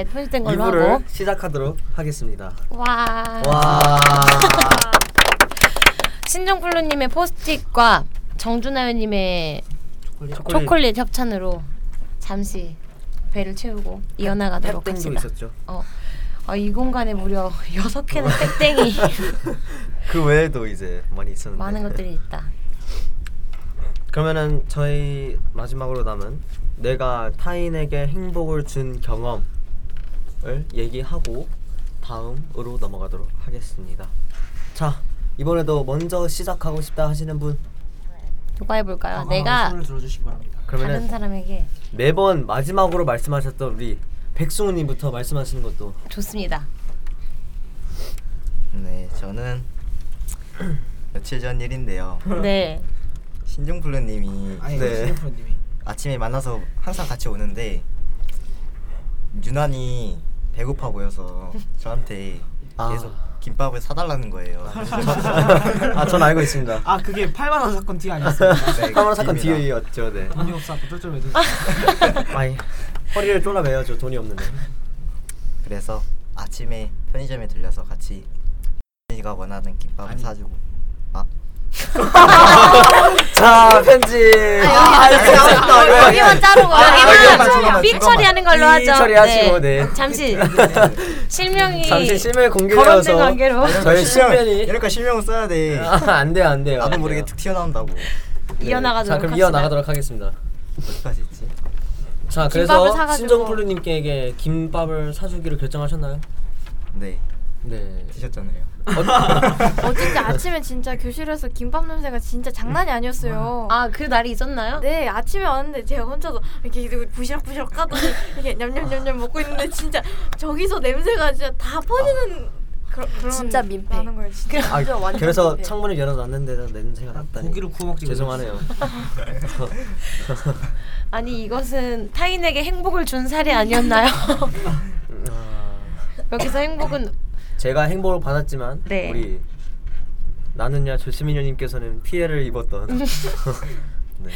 네, 편집된 걸로 2부를 하고. 시작하도록 하겠습니다. 와. 와. 신종플루님의 포스트잇과 정준하연님의 초콜릿, 초콜릿 협찬으로 잠시 배를 채우고 이어나가도록 땡도 하겠습니다. 있었죠. 어, 어, 이 공간에 무려 여섯 개의 땡땡이 그 외에도 이제 많이 있었는데. 많은 것들이 있다. 그러면은 저희 마지막으로 남은 내가 타인에게 행복을 준 경험 을 얘기하고 다음으로 넘어가도록 하겠습니다. 자 이번에도 먼저 시작하고 싶다 하시는 분 누가 해볼까요? 아, 내가 손을 들어주시기 바랍니다. 다른 그러면은 사람에게 매번 마지막으로 말씀하셨던 우리 백승우님부터 말씀하시는 것도 좋습니다. 네, 저는 며칠 전 일인데요. 네. 신종플루님이 아니 네. 아침에 만나서 항상 같이 오는데 유난히 배고파 보여서 저한테 아. 계속 김밥을 사달라는 거예요. 아 전 알고 있습니다. 아 그게 8만 원 사건 뒤 아니었어요? 네, 카메라 사건 비밀이다. 뒤였죠, 네. 돈이 없어 쫄쫄 매도. 아이 허리를 쫄아매야죠 돈이 없는데. 그래서 아침에 편의점에 들려서 같이 가 원하는 김밥을 아니. 사주고 아 자 편지. 아, 아, 여기만 자르고 여기만, 여기만 여기만, 삐 처리하는 걸로 삐 하죠. 처리하시고, 네. 잠시 실명이 잠시 거론된 공개되어서 관계로 저희 실명이 이러니까 실명을 써야 돼. 아, 안 돼요 안 돼요. 나도 안 모르게. 툭 튀어나온다고. 이어나가도록 자 그럼 합시다. 이어나가도록 하겠습니다. 어디까지 있지? 자 김밥을 그래서 사가지고. 신종플루님께 김밥을 사주기로 결정하셨나요? 네, 네. 드셨잖아요. 어쩐지 아침에 진짜 교실에서 김밥 냄새가 진짜 장난이 아니었어요. 아 그 날이 있었나요? 네 아침에 왔는데 제가 혼자서 이렇게 부시락부시락 까더니 이렇게 냠냠냠냠 먹고 있는데 진짜 저기서 냄새가 진짜 다 퍼지는 그런 그런 진짜 민폐. 나는 거예요. 진짜. 아, 진짜 완전 그래서 민폐. 창문을 열어놨는데도 냄새가 났다니. 고기를 구워 먹지 죄송하네요. 아니 이것은 타인에게 행복을 준 살이 아니었나요? 아, 여기서 행복은 제가 행복을 받았지만 네. 우리 나는야 조시민녀님께서는 피해를 입었던. 네.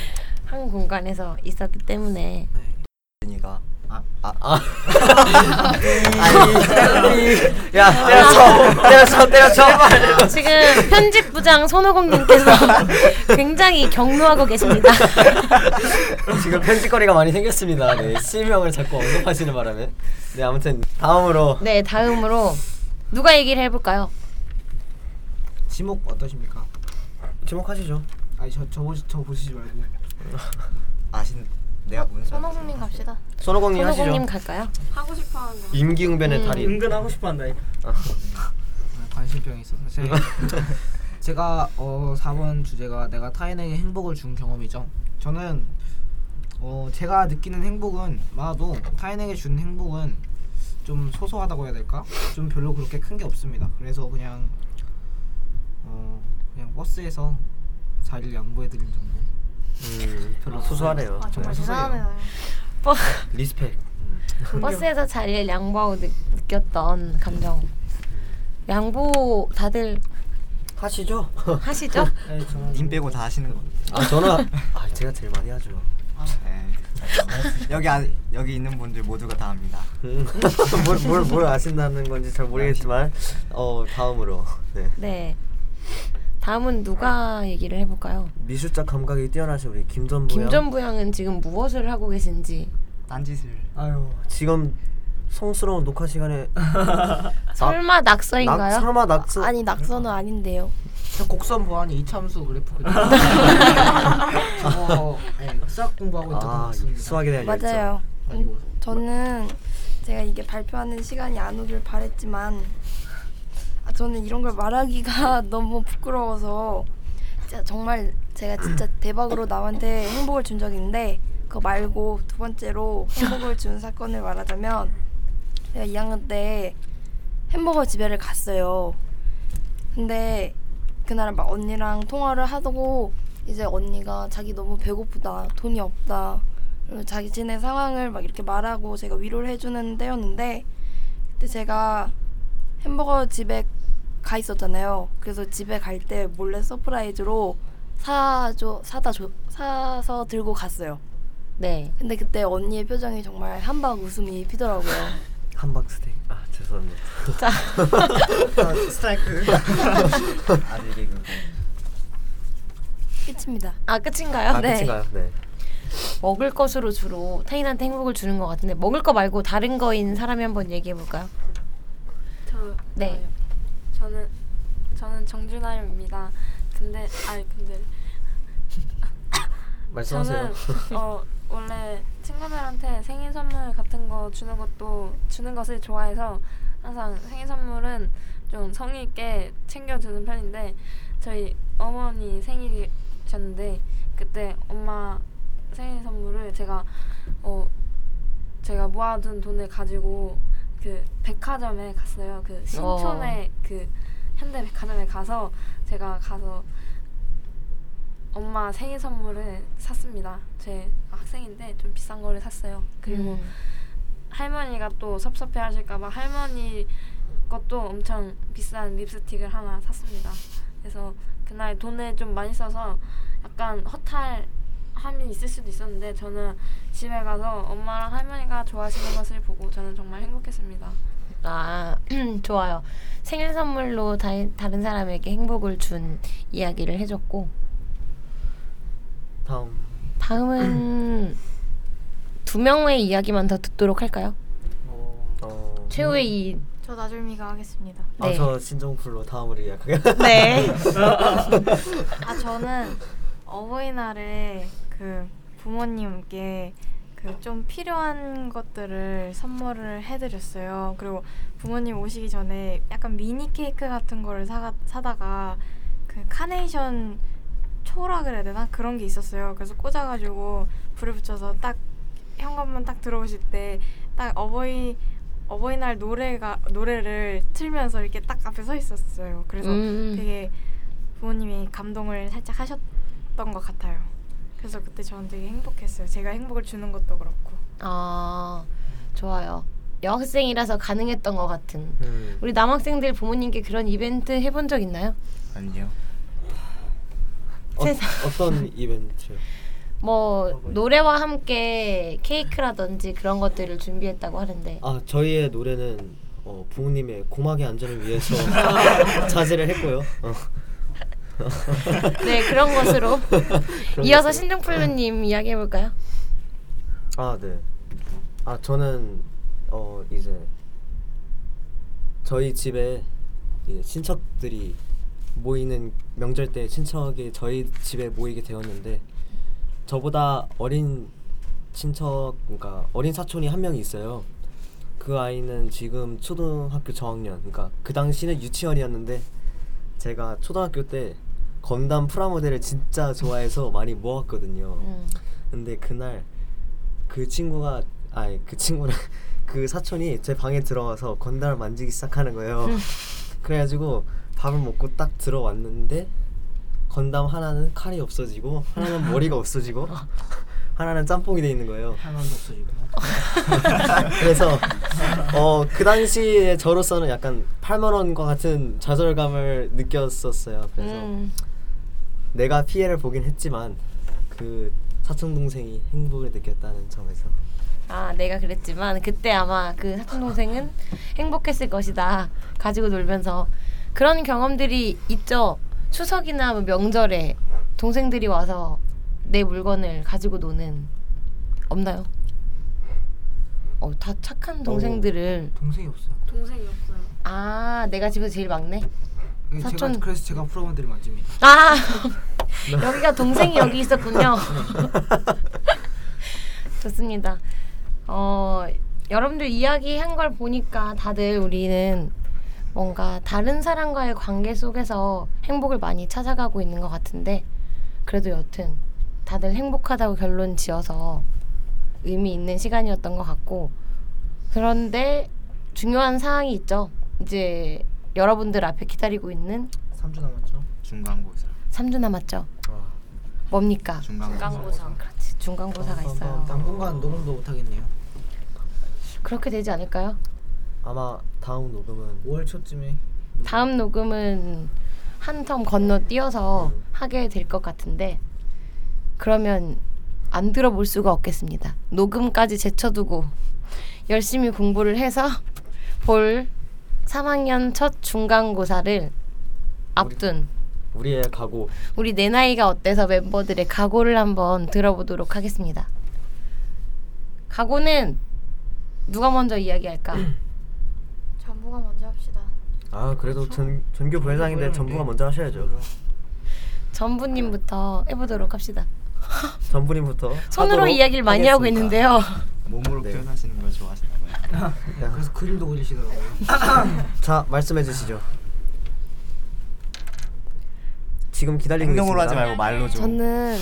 한 공간에서 있었기 때문에 그러니까 아. 아니, 야 때려쳐, 때려쳐, 때려쳐. 지금 편집부장 손오공님께서 굉장히 경로하고 계십니다. 지금 편집거리가 많이 생겼습니다. 네, 실명을 자꾸 언급하시는 바람에. 네, 아무튼 다음으로 네 다음으로 누가 얘기를 해볼까요? 지목 어떠십니까? 주목하시죠. 아니 저 저 보시 저 보시지 말고. 아신 내가 뭔 소리 선호국님 갑시다. 손오공님 하시죠. 갈까요? 하고 싶어 하는 거. 임기응변의 음. 달인. 은근 하고 싶어 한다. 아, 관심병이 있어서 제가 제가 어 4번 주제가 내가 타인에게 행복을 준 경험이죠. 저는 어 제가 느끼는 행복은 많아도 타인에게 준 행복은 좀 소소하다고 해야 될까? 좀 별로 그렇게 큰 게 없습니다. 그래서 그냥 어 그냥 버스에서 자리를 양보해 드린 정도. 음, 별로 소소하네요. 아 정말. 대단하네요. 버, respect. 음. 버스에서 자리를 양보하고 느, 느꼈던 감정. 양보 다들 하시죠. 하시죠? 네, 저는 님 빼고 다 하시는 거. 아 저는 아 제가 제일 많이 하죠. 네. 여기 안, 여기 있는 분들 모두가 다 합니다. 음, 뭘, 뭘, 뭘 아신다는 건지 잘 모르겠지만 어 다음으로 네. 네. 다음은 누가 얘기를 해볼까요? 미술적 감각이 뛰어나신 우리 김전부 양. 김전부 양은 지금 무엇을 하고 계신지 딴짓을. 아유 지금 성스러운 녹화 시간에 설마 낙, 낙서인가요? 설마 낙서 아니 낙서는 아닌데요. 저 곡선 보안이 이참수 그래프거든요. 저거 네, 수학 공부하고 있던 것 아 같습니다. 수학에 대한 열정. 맞아요. 아니고. 음, 저는 제가 이게 발표하는 시간이 안 오길 바랬지만 아, 저는 이런 걸 말하기가 너무 부끄러워서 진짜 정말 제가 진짜 대박으로 남한테 행복을 준 적이 있는데 그거 말고 두 번째로 행복을 준 사건을 말하자면 제가 2학년 때 햄버거 집에를 갔어요. 근데 그날은 막 언니랑 통화를 하고 이제 언니가 자기 너무 배고프다 돈이 없다 그리고 자기 지네 상황을 막 이렇게 말하고 제가 위로를 해주는 때였는데 그때 제가 햄버거 집에 가 있었잖아요. 그래서 집에 갈 때 몰래 surprise로 사줘 사다 줘 사서 들고 갔어요. 네. 근데 그때 언니의 표정이 정말 한박 웃음이 피더라고요. 함박스테이크. 아 죄송합니다. 자, 스트라이크. 아들 개그. 끝입니다. 아 끝인가요? 아 네. 끝인가요? 네. 먹을 것으로 주로 타인한테 행복을 주는 것 같은데 먹을 거 말고 다른 거인 사람이 한번 얘기해 볼까요? 저 네. 저요. 저는 저는 정준하입니다. 근데 아니 근데 말씀하세요. 저는 어 원래 친구들한테 생일 선물 같은 거 주는 것도 주는 것을 좋아해서 항상 생일 선물은 좀 성의 있게 챙겨주는 편인데 저희 어머니 생일이셨는데 그때 엄마 생일 선물을 제가 어 제가 모아둔 돈을 가지고 그 백화점에 갔어요. 그 신촌에 그 현대 백화점에 가서 제가 가서 엄마 생일 선물을 샀습니다. 제 학생인데 좀 비싼 거를 샀어요. 그리고 음. 할머니가 또 섭섭해 하실까봐 할머니 것도 엄청 비싼 립스틱을 하나 샀습니다. 그래서 그날 돈을 좀 많이 써서 약간 허탈함이 있을 수도 있었는데 저는 집에 가서 엄마랑 할머니가 좋아하시는 것을 보고 저는 정말 행복했습니다. 아 좋아요. 생일 선물로 다, 다른 사람에게 행복을 준 이야기를 해줬고 다음. 다음은 두 명의 이야기만 더 듣도록 할까요? 어. 최후의 이 저 나줄미가 하겠습니다. 네. 아저 신종풀로 다음으로 예약하게. 네. 아 저는 어버이날에 그 부모님께 그 좀 필요한 것들을 선물을 해드렸어요. 그리고 부모님 오시기 전에 약간 미니 케이크 같은 거를 사 사다가 그 카네이션 초라 그래야 되나 그런 게 있었어요. 그래서 꽂아가지고 불을 붙여서 딱 현관문 딱 들어오실 때 딱 어버이 어버이날 노래가 노래를 틀면서 이렇게 딱 앞에 서 있었어요. 그래서 음. 되게 부모님이 감동을 살짝 하셨던 것 같아요. 그래서 그때 저는 되게 행복했어요. 제가 행복을 주는 것도 그렇고. 아 좋아요. 여학생이라서 가능했던 것 같은. 음. 우리 남학생들 부모님께 그런 이벤트 해본 적 있나요? 아니요. 어, 세상. 어 떤 이벤트요? 뭐 노래와 함께 케이크라든지 그런 것들을 준비했다고 하는데 아 저희의 노래는 어, 부모님의 고막의 안전을 위해서 자제를 했고요. 어. 네 그런 것으로 그런 이어서 것으로. 신종플루님 이야기 해 볼까요? 아 네. 아 저는 어 이제 저희 집에 이제 친척들이 모이는 명절 때 친척이 저희 집에 모이게 되었는데 저보다 어린 친척 그러니까 어린 사촌이 한 명이 있어요. 그 아이는 지금 초등학교 저학년 그러니까 그 당시는 유치원이었는데 제가 초등학교 때 건담 프라모델을 진짜 좋아해서 많이 모았거든요. 음. 근데 그날 그 친구가 아니 그 친구랑 그 사촌이 제 방에 들어와서 건담을 만지기 시작하는 거예요. 그래가지고 밥을 먹고 딱 들어왔는데 건담 하나는 칼이 없어지고 하나는 머리가 없어지고 하나는 짬뽕이 돼 있는 거예요. 할만도 없어지고. 그래서 어 그 당시에 저로서는 약간 8만 원과 같은 좌절감을 느꼈었어요. 그래서 음. 내가 피해를 보긴 했지만 그 사촌 동생이 행복을 느꼈다는 점에서 아 내가 그랬지만 그때 아마 그 사촌 동생은 행복했을 것이다 가지고 놀면서 그런 경험들이 있죠 추석이나 뭐 명절에 동생들이 와서 내 물건을 가지고 노는 없나요? 어 다 착한 동생들을 동생이 없어요. 동생이 없어요. 아 내가 집에서 제일 막내 제가 사촌- 그래서 제가 프로모델을 만집니다. 아 여기가 동생이 여기 있었군요. 좋습니다. 어 여러분들 이야기 한 걸 보니까 다들 우리는 뭔가 다른 사람과의 관계 속에서 행복을 많이 찾아가고 있는 것 같은데 그래도 여튼 다들 행복하다고 결론 지어서 의미 있는 시간이었던 것 같고 그런데 중요한 사항이 있죠. 이제 여러분들 앞에 기다리고 있는 3주 남았죠. 중간고사. 3주 남았죠. 뭡니까? 중간고사. 그렇지 중간고사가 있어요. 당분간 녹음도 못 하겠네요. 그렇게 되지 않을까요? 아마 다음 녹음은 5월 초쯤에 다음 녹음은 한 텀 건너 뛰어서 하게 될 것 같은데 그러면 안 들어볼 수가 없겠습니다. 녹음까지 제쳐두고 열심히 공부를 해서 볼 3학년 첫 중간고사를 앞둔 우리의 각오. 우리 내 나이가 어때서 멤버들의 각오를 한번 들어보도록 하겠습니다. 각오는 누가 먼저 이야기할까? 전부가 먼저 합시다. 아 그래도 전 전교 부회장인데 전부가 먼저 하셔야죠. 전부님부터 해보도록 합시다. 전부님부터 손으로 하도록 이야기를 많이 하고 하겠습니다. 있는데요. 몸으로 네. 표현하시는 걸 좋아하시나 봐요. 그래서 그림도 그리시더라고요. 자 말씀해 주시죠. 지금 기다리고 행동으로 하지 있습니다. 말고 말로 좀. 저는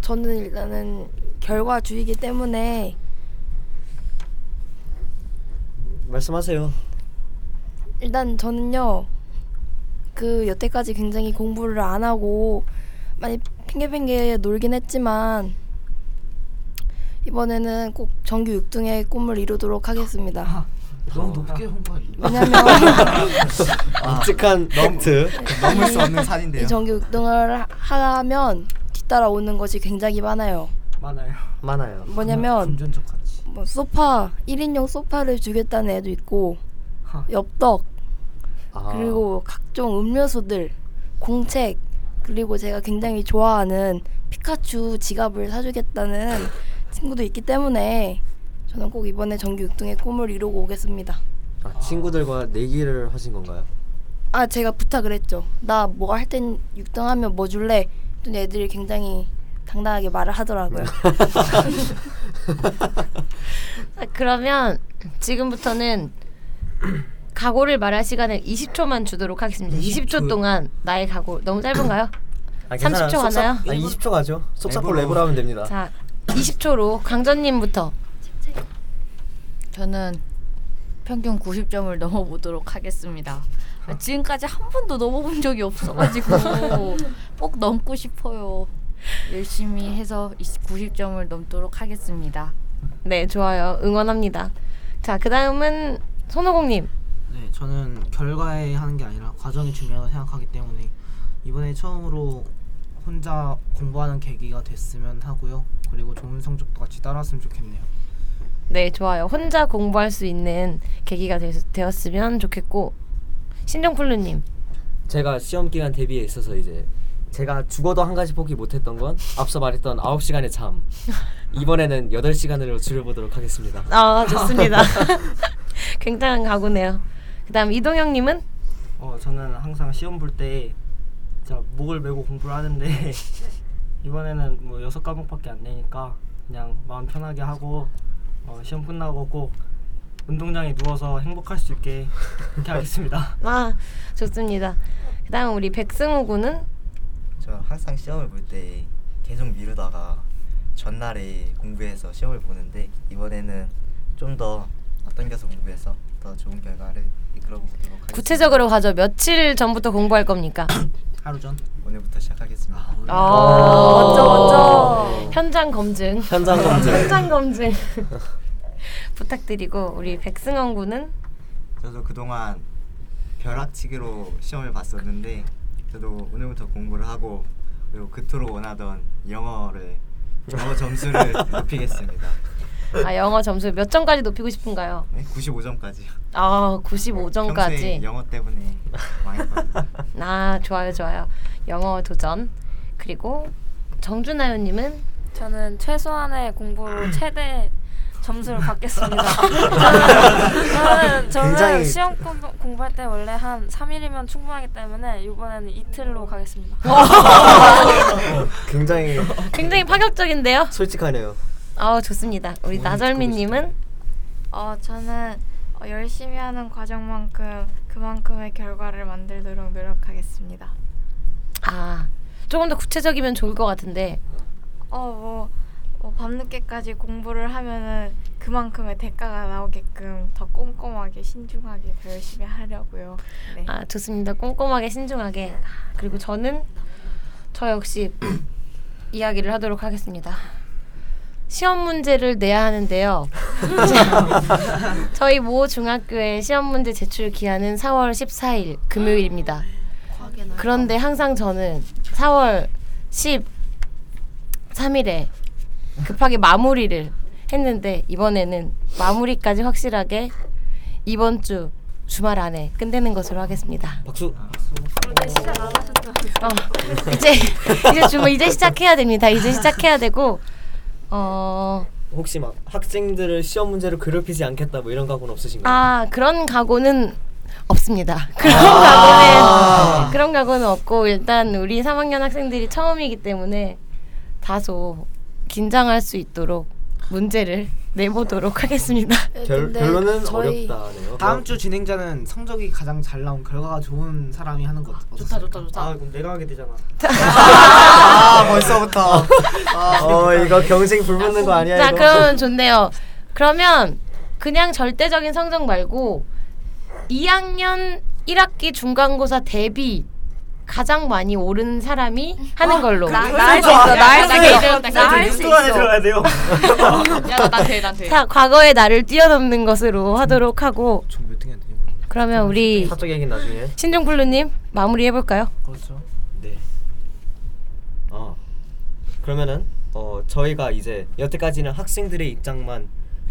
저는 일단은 결과주의이기 때문에 말씀하세요. 일단 저는요 그 여태까지 굉장히 공부를 안 하고 많이 핑계핑계 놀긴 했지만 이번에는 꼭 정규 6등의 꿈을 이루도록 하겠습니다. 너무 높게 홍보하지. 왜냐면 묵직한 팩트. 넘을 수 없는 산인데요. 이 정규 6등을 하면 뒤따라오는 것이 굉장히 많아요. 많아요. 많아요. 뭐냐면. 뭐 소파 1인용 소파를 주겠다는 애도 있고 하. 엽떡 아, 그리고 각종 음료수들 공책 그리고 제가 굉장히 좋아하는 피카츄 지갑을 사주겠다는 친구도 있기 때문에 저는 꼭 이번에 정규 6등의 꿈을 이루고 오겠습니다. 아, 친구들과 내기를 하신 건가요? 아 제가 부탁을 했죠. 나 뭐 할 땐 6등 하면 뭐 줄래? 했더니 애들이 굉장히 당당하게 말을 하더라고요. 자, 그러면 지금부터는 각오를 말할 시간을 20초만 주도록 하겠습니다. 20초 20초. 동안 나의 각오 너무 짧은가요? 아, 30초 속사- 가나요? 아, 20초 가죠. 속사포. 랩으로 하면 됩니다. 자, 20초로 강전님부터 저는 평균 90점을 넘어보도록 하겠습니다. 지금까지 한 번도 넘어본 적이 없어가지고 꼭 넘고 싶어요. 열심히 해서 90점을 넘도록 하겠습니다. 네 좋아요 응원합니다. 자 그 다음은 손오공님 네, 저는 결과에 하는 게 아니라 과정이 중요하다고 생각하기 때문에 이번에 처음으로 혼자 공부하는 계기가 됐으면 하고요. 그리고 좋은 성적도 같이 따라왔으면 좋겠네요. 네 좋아요 혼자 공부할 수 있는 계기가 되, 되었으면 좋겠고 신정플루님 제가 시험 기간 대비에 있어서 이제 제가 죽어도 한 가지 포기 못했던 건 앞서 말했던 9시간의 잠. 이번에는 8시간으로 줄여보도록 하겠습니다. 아 좋습니다. 굉장한 각오네요. 그다음 이동영 님은 어 저는 항상 시험 볼 때 진짜 목을 메고 공부를 하는데 이번에는 뭐 여섯 과목밖에 안 되니까 그냥 마음 편하게 하고 어, 시험 끝나고 꼭 운동장에 누워서 행복할 수 있게 그렇게 하겠습니다. 아 좋습니다. 그다음 우리 백승우 군은 저 항상 시험을 볼 때 계속 미루다가 전날에 공부해서 시험을 보는데 이번에는 좀 더 앞당겨서 공부해서 더 좋은 결과를 이끌어 보도록 하겠습니다. 구체적으로 가죠. 며칠 전부터 공부할 겁니까? 하루 전. 오늘부터 시작하겠습니다. 아, 멋져, 멋져. 현장 검증. 현장 검증. 현장 검증 부탁드리고 우리 백승원 군은 저도 그동안 벼락치기로 시험을 봤었는데 저도 오늘부터 공부를 하고 그리고 그토록 원하던 영어를 영어 점수를 높이겠습니다. 아 영어 점수 몇 점까지 높이고 싶은가요? 네, 95점까지요. 아 평소에 95점까지. 영어 때문에 망했거든요. 아 좋아요 좋아요. 영어 도전. 그리고 정준하연님은 저는 최소한의 공부로 최대 점수를 받겠습니다. 저는, 저는, 굉장히- 저는 시험 공부, 공부할 때 원래 한 3일이면 충분하기 때문에 이번에는 이틀로 가겠습니다. 굉장히 굉장히 파격적인데요. 솔직하네요. 아 좋습니다. 우리 음, 나절미님은 어 저는 어, 열심히 하는 과정만큼 그만큼의 결과를 만들도록 노력하겠습니다. 아 조금 더 구체적이면 좋을 것 같은데 어 뭐 뭐 밤늦게까지 공부를 하면은 그만큼의 대가가 나오게끔 더 꼼꼼하게 신중하게 더 열심히 하려고요. 네. 아 좋습니다. 꼼꼼하게 신중하게 그리고 저는 저 역시 이야기를 하도록 하겠습니다. 시험 문제를 내야 하는데요. 저희 모 중학교의 시험 문제 제출 기한은 4월 14일 금요일입니다. 그런데 항상 저는 4월 13일에 급하게 마무리를 했는데 이번에는 마무리까지 확실하게 이번 주 주말 안에 끝내는 것으로 하겠습니다. 박수. 하셨죠? 어, 이제 이제 주말 이제 시작해야 됩니다. 이제 시작해야 되고 어. 혹시 막 학생들을 시험 문제로 괴롭히지 않겠다 뭐 이런 각오는 없으신가요? 아 그런 각오는 없습니다. 그런 아. 각오는 그런 각오는 없고 일단 우리 3학년 학생들이 처음이기 때문에 다소 긴장할 수 있도록 문제를 내보도록 하겠습니다. 결, 근데 결론은 저희- 어렵다네요. 다음 주 진행자는 성적이 가장 잘 나온 결과가 좋은 사람이 하는 것 좋다 좋다 좋다. 아 그럼 내가 하게 되잖아. 아 벌써부터. 어 이거 경쟁 불붙는 거 아니야 자 이거? 그러면 좋네요. 그러면 그냥 절대적인 성적 말고 2학년 1학기 중간고사 대비 가장 많이 오른 사람이 하는 걸로. 나할수 있어. 나 할 수 있어. 나 할수 나할수 아, 안에 있어. 들어가야 돼요. 야 나 돼 나 돼. 자 과거의 나를 뛰어넘는 것으로 하도록 하고 총몇 등이야 되는 그러면 우리 사적 얘기는 나중에. 신종플루님 마무리 해볼까요? 그렇죠. 네. 아 그러면은 어 저희가 이제 여태까지는 학생들의 입장만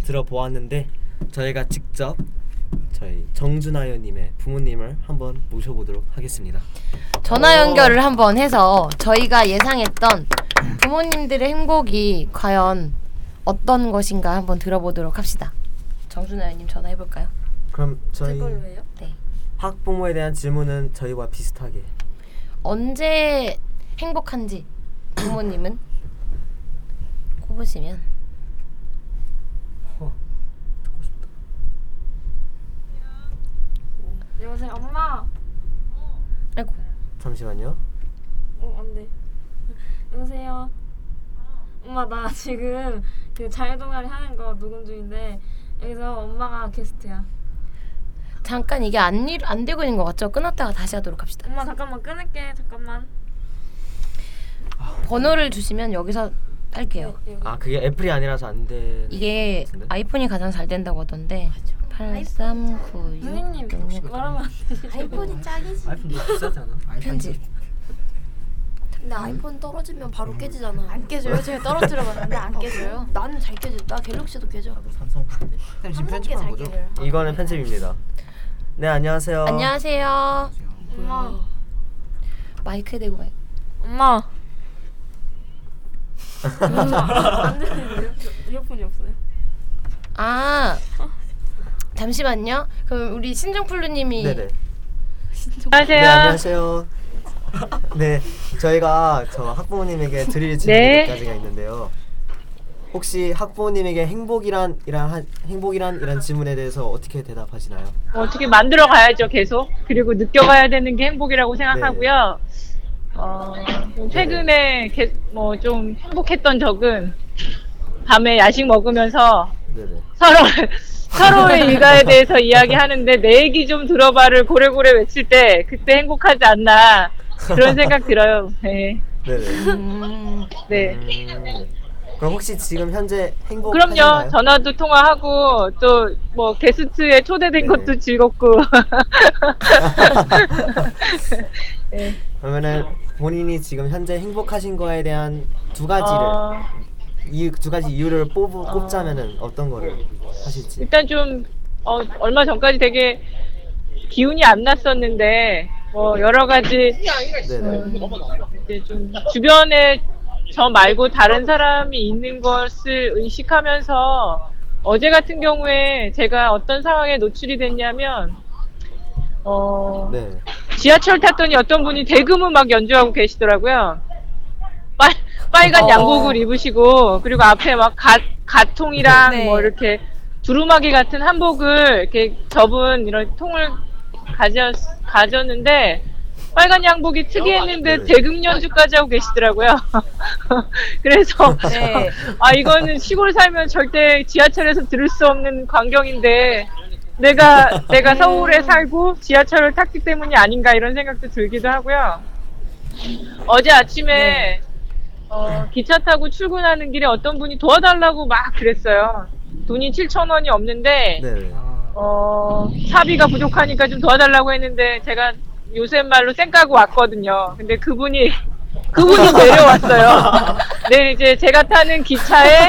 들어보았는데 저희가 직접 저희 정준하연님의 부모님을 한번 모셔보도록 하겠습니다. 전화 연결을 한번 해서 저희가 예상했던 부모님들의 행복이 과연 어떤 것인가 한번 들어보도록 합시다. 정준하연님 전화 해볼까요? 그럼 저희 그걸로 해요? 네. 학부모에 대한 질문은 저희와 비슷하게. 언제 행복한지 부모님은 꼽으시면 여보세요 엄마. 아이고 잠시만요. 어 안돼. 여보세요. 엄마 나 지금 그 자유동아리 하는 거 녹음 중인데 여기서 엄마가 게스트야. 잠깐 이게 안, 일- 안 되고 있는 것 같죠? 끊었다가 다시 하도록 합시다. 엄마 잠깐만 끊을게 잠깐만. 번호를 주시면 여기서 할게요. 네, 여기. 아 그게 애플이 아니라서 안 돼. 이게 같은데? 아이폰이 가장 잘 된다고 하던데 8396 선생님 말하면 안 되지. 아이폰이 짱이지. 아이폰 너무 비싸지 않아? 편집 근데 아이폰 떨어지면 바로 깨지잖아. 안 깨져요? 제가 떨어뜨려 봤는데 안 깨져요. 나는 잘 깨져. 나 갤럭시도 깨져. 나도 삼성 지금 한 번께 편집하는 잘 거죠? 깨져요. 이거는 편집입니다. 네 안녕하세요. 안녕하세요 엄마. 마이크에 대고 마이크 엄마. 안 되는데요? 이어폰이 없어요. 아 잠시만요 그럼 우리 신정플루님이 네네. 네 안녕하세요. 네 저희가 저 학부모님에게 드릴 질문이 네. 몇 가지가 있는데요. 혹시 학부모님에게 행복이란 이란 한- 행복이란 이란 질문에 대해서 어떻게 대답하시나요? 어떻게 만들어 가야죠 계속 그리고 느껴가야 되는 게 행복이라고 생각하고요 어, 좀 최근에 뭐 좀 행복했던 적은 밤에 야식 먹으면서 네네. 서로 서로의 일가에 대해서 이야기하는데 내 얘기 좀 들어봐를 고래고래 외칠 때 그때 행복하지 않나 그런 생각 들어요 네, 네네. 음, 네. 음, 그럼 혹시 지금 현재 행복? 그럼요 전화도 통화하고 또 뭐 게스트에 초대된 네. 것도 즐겁고 그러면은 본인이 지금 현재 행복하신 거에 대한 두 가지를 어, 이 두 가지 이유를 뽑 꼽자면은 어떤 거를 하실지. 일단 좀 어, 얼마 전까지 되게 기운이 안 났었는데 뭐 여러 가지 네네. 이제 좀 주변에 저 말고 다른 사람이 있는 것을 의식하면서 어제 같은 경우에 제가 어떤 상황에 노출이 됐냐면 어 네. 지하철 탔더니 어떤 분이 대금을 막 연주하고 계시더라고요. 빨, 빨간 어. 양복을 입으시고 그리고 앞에 막 가, 가통이랑 네. 뭐 이렇게 두루마기 같은 한복을 이렇게 접은 이런 통을 가졌, 가졌는데 빨간 양복이 특이했는데 네. 대금 연주까지 하고 계시더라고요. 그래서 네. 아 이거는 시골 살면 절대 지하철에서 들을 수 없는 광경인데 내가 내가 서울에 살고 지하철을 탔기 때문이 아닌가 이런 생각도 들기도 하고요. 어제 아침에 어, 기차 타고 출근하는 길에 어떤 분이 도와달라고 막 그랬어요. 돈이 7천 원이 없는데. 아, 어, 사비가 부족하니까 좀 도와달라고 했는데 제가 요새 말로 쌩 까고 왔거든요. 근데 그분이 그분이 내려왔어요. 네, 이제 제가 타는 기차에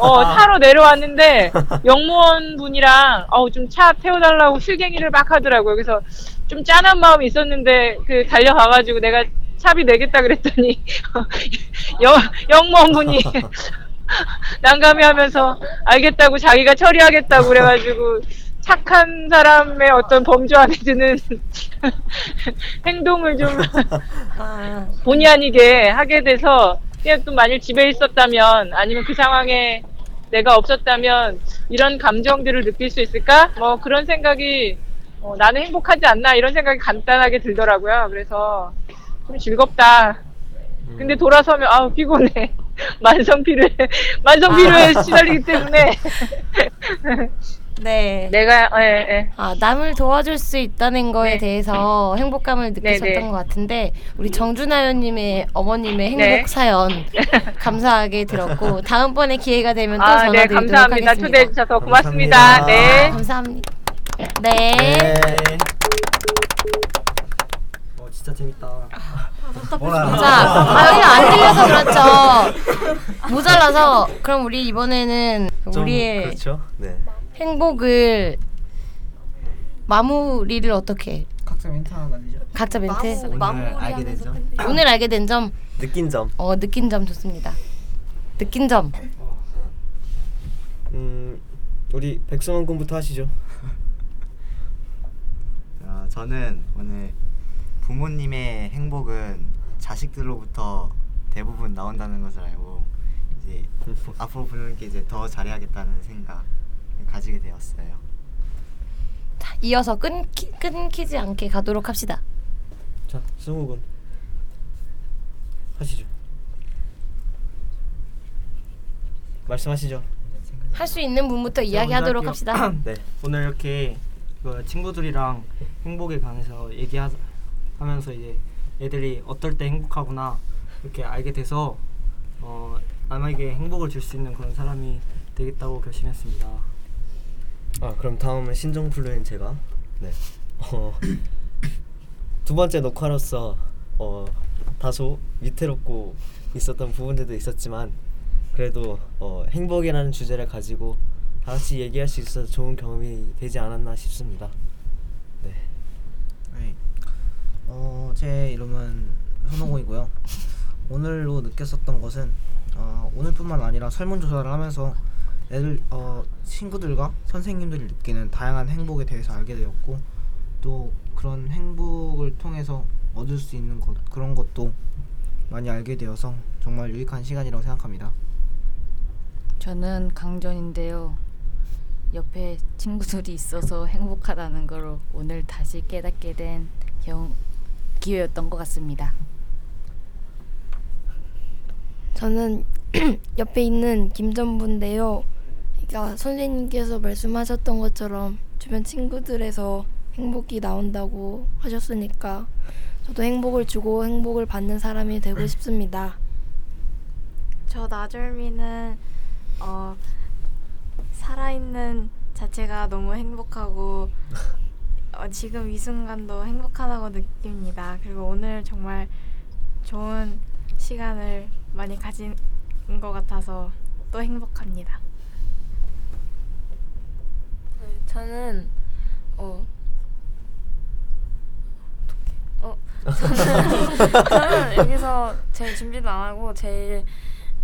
어, 타러 내려왔는데 영무원 분이랑 어우 좀 차 태워달라고 실갱이를 막 하더라고요. 그래서 좀 짠한 마음이 있었는데 그 달려가가지고 내가 차비 내겠다 그랬더니 영, 영무원 분이 난감해 하면서 알겠다고 자기가 처리하겠다고 그래가지고 착한 사람의 어떤 범주 안에 드는 행동을 좀 아, 본의 아니게 하게 돼서 그냥 또 만일 집에 있었다면 아니면 그 상황에 내가 없었다면 이런 감정들을 느낄 수 있을까? 뭐 그런 생각이 어, 나는 행복하지 않나 이런 생각이 간단하게 들더라고요. 그래서 좀 즐겁다. 근데 돌아서면 아우 피곤해. 만성 피로에 만성 피로에 시달리기 때문에 네. 내가 예, 예. 아, 남을 도와줄 수 있다는 거에 네. 대해서 행복감을 느끼셨던 네. 것 같은데 우리 정준하 의원님의 어머님의 행복 네. 사연 감사하게 들었고 다음번에 기회가 되면 또 아, 전화 네, 드리도록 감사합니다. 하겠습니다. 초대해 주셔서 고맙습니다. 감사합니다. 네. 감사합니다. 네. 네. 어 진짜 재밌다. 자, 바이올린 안 들려서 그렇죠. 모자라서 그럼 우리 이번에는 좀 우리의 그렇죠. 네. 행복을 마무리를 어떻게 각자 멘트 하나 날리죠. 각자 멘트 오늘 알게 된 점. 오늘 알게 된 점 느낀 점. 어, 느낀 점 좋습니다. 느낀 점. 음, 우리 백승원 군부터 하시죠. 어, 저는 오늘 부모님의 행복은 자식들로부터 대부분 나온다는 것을 알고 이제 앞으로 부모님께 이제 더 잘해야겠다는 생각을 가지게 되었어요. 자, 이어서 끊기, 끊기지 않게 가도록 합시다. 자, 군 하시죠. 말씀하시죠. 할 수 있는 분부터 이야기하도록 합시다. 네. 오늘 이렇게 그 친구들이랑 행복에 관해서 얘기하 면서 이제 애들이 어떨 때 행복하구나 이렇게 알게 돼서 어, 남에게 행복을 줄 수 있는 그런 사람이 되겠다고 결심했습니다. 아, 그럼 다음은 신종 플루인 제가 네. 어, 두 번째 녹화로서 어, 다소 위태롭고 있었던 부분들도 있었지만 그래도 어, 행복이라는 주제를 가지고 다 같이 얘기할 수 있어서 좋은 경험이 되지 않았나 싶습니다. 네. 네. 어, 제 이름은 현호공이고요. 오늘로 느꼈었던 것은 어, 오늘뿐만 아니라 설문조사를 하면서 애들 어, 친구들과 선생님들이 느끼는 다양한 행복에 대해서 알게 되었고 또 그런 행복을 통해서 얻을 수 있는 것 그런 것도 많이 알게 되어서 정말 유익한 시간이라고 생각합니다. 저는 강전인데요. 옆에 친구들이 있어서 행복하다는 걸 오늘 다시 깨닫게 된 경, 기회였던 것 같습니다. 저는 옆에 있는 김전부인데요. 그러니까 선생님께서 말씀하셨던 것처럼 주변 친구들에서 행복이 나온다고 하셨으니까 저도 행복을 주고 행복을 받는 사람이 되고 싶습니다. 저 나절미는 어, 살아있는 자체가 너무 행복하고 어, 지금 이 순간도 행복하다고 느낍니다. 그리고 오늘 정말 좋은 시간을 많이 가진 것 같아서 또 행복합니다. 네, 저는 어, 어 저는, 저는 여기서 제일 준비도 안 하고 제일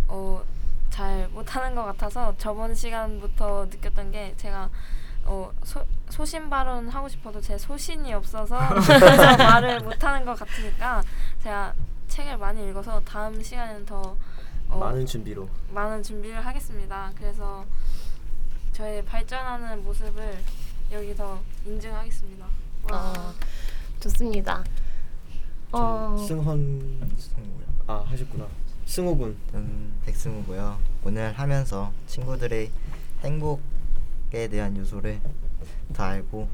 어, 잘 못하는 것 같아서 저번 시간부터 느꼈던 게 제가 어, 소, 소신 발언 하고 싶어도 제 소신이 없어서 그래서 말을 못하는 것 같으니까 제가 책을 많이 읽어서 다음 시간에는 더 어, 많은 준비로 많은 준비를 하겠습니다. 그래서 저의 발전하는 모습을 여기서 인증하겠습니다. 어, 좋습니다. 어, 승헌. 아 하셨구나. 승우 군. 저는 백승우고요. 오늘 하면서 친구들의 행복 에 대한 요소를 다 알고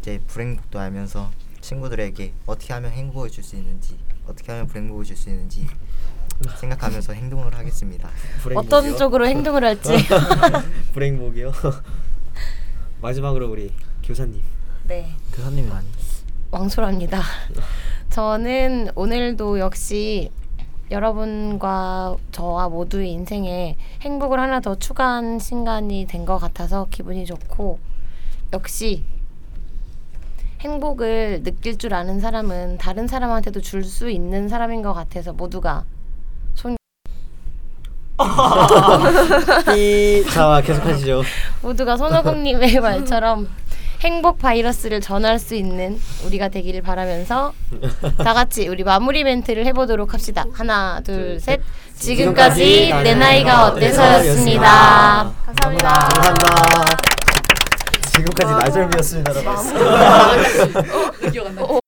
이제 불행복도 알면서 친구들에게 어떻게 하면 행복을 줄 수 있는지 어떻게 하면 불행복을 줄 수 있는지 생각하면서 행동을 하겠습니다. 어떤? 쪽으로 행동을 할지. 불행복이요. 마지막으로 우리 교사님. 네. 교사님이 아니. 왕소랍니다. 저는 오늘도 역시 여러분과 저와 모두의 인생에 행복을 하나 더 추가한 순간이 된 것 같아서 기분이 좋고 역시 행복을 느낄 줄 아는 사람은 다른 사람한테도 줄 수 있는 사람인 것 같아서 모두가 삐. 자 계속하시죠. 모두가 손오공님의 말처럼 행복 바이러스를 전할 수 있는 우리가 되기를 바라면서 다 같이 우리 마무리 멘트를 해보도록 합시다. 하나, 둘, 셋. 지금까지 내 나이가 어때서였습니다. 감사합니다. 감사합니다. 지금까지 나절미였습니다. 여러분. 기억 안 나.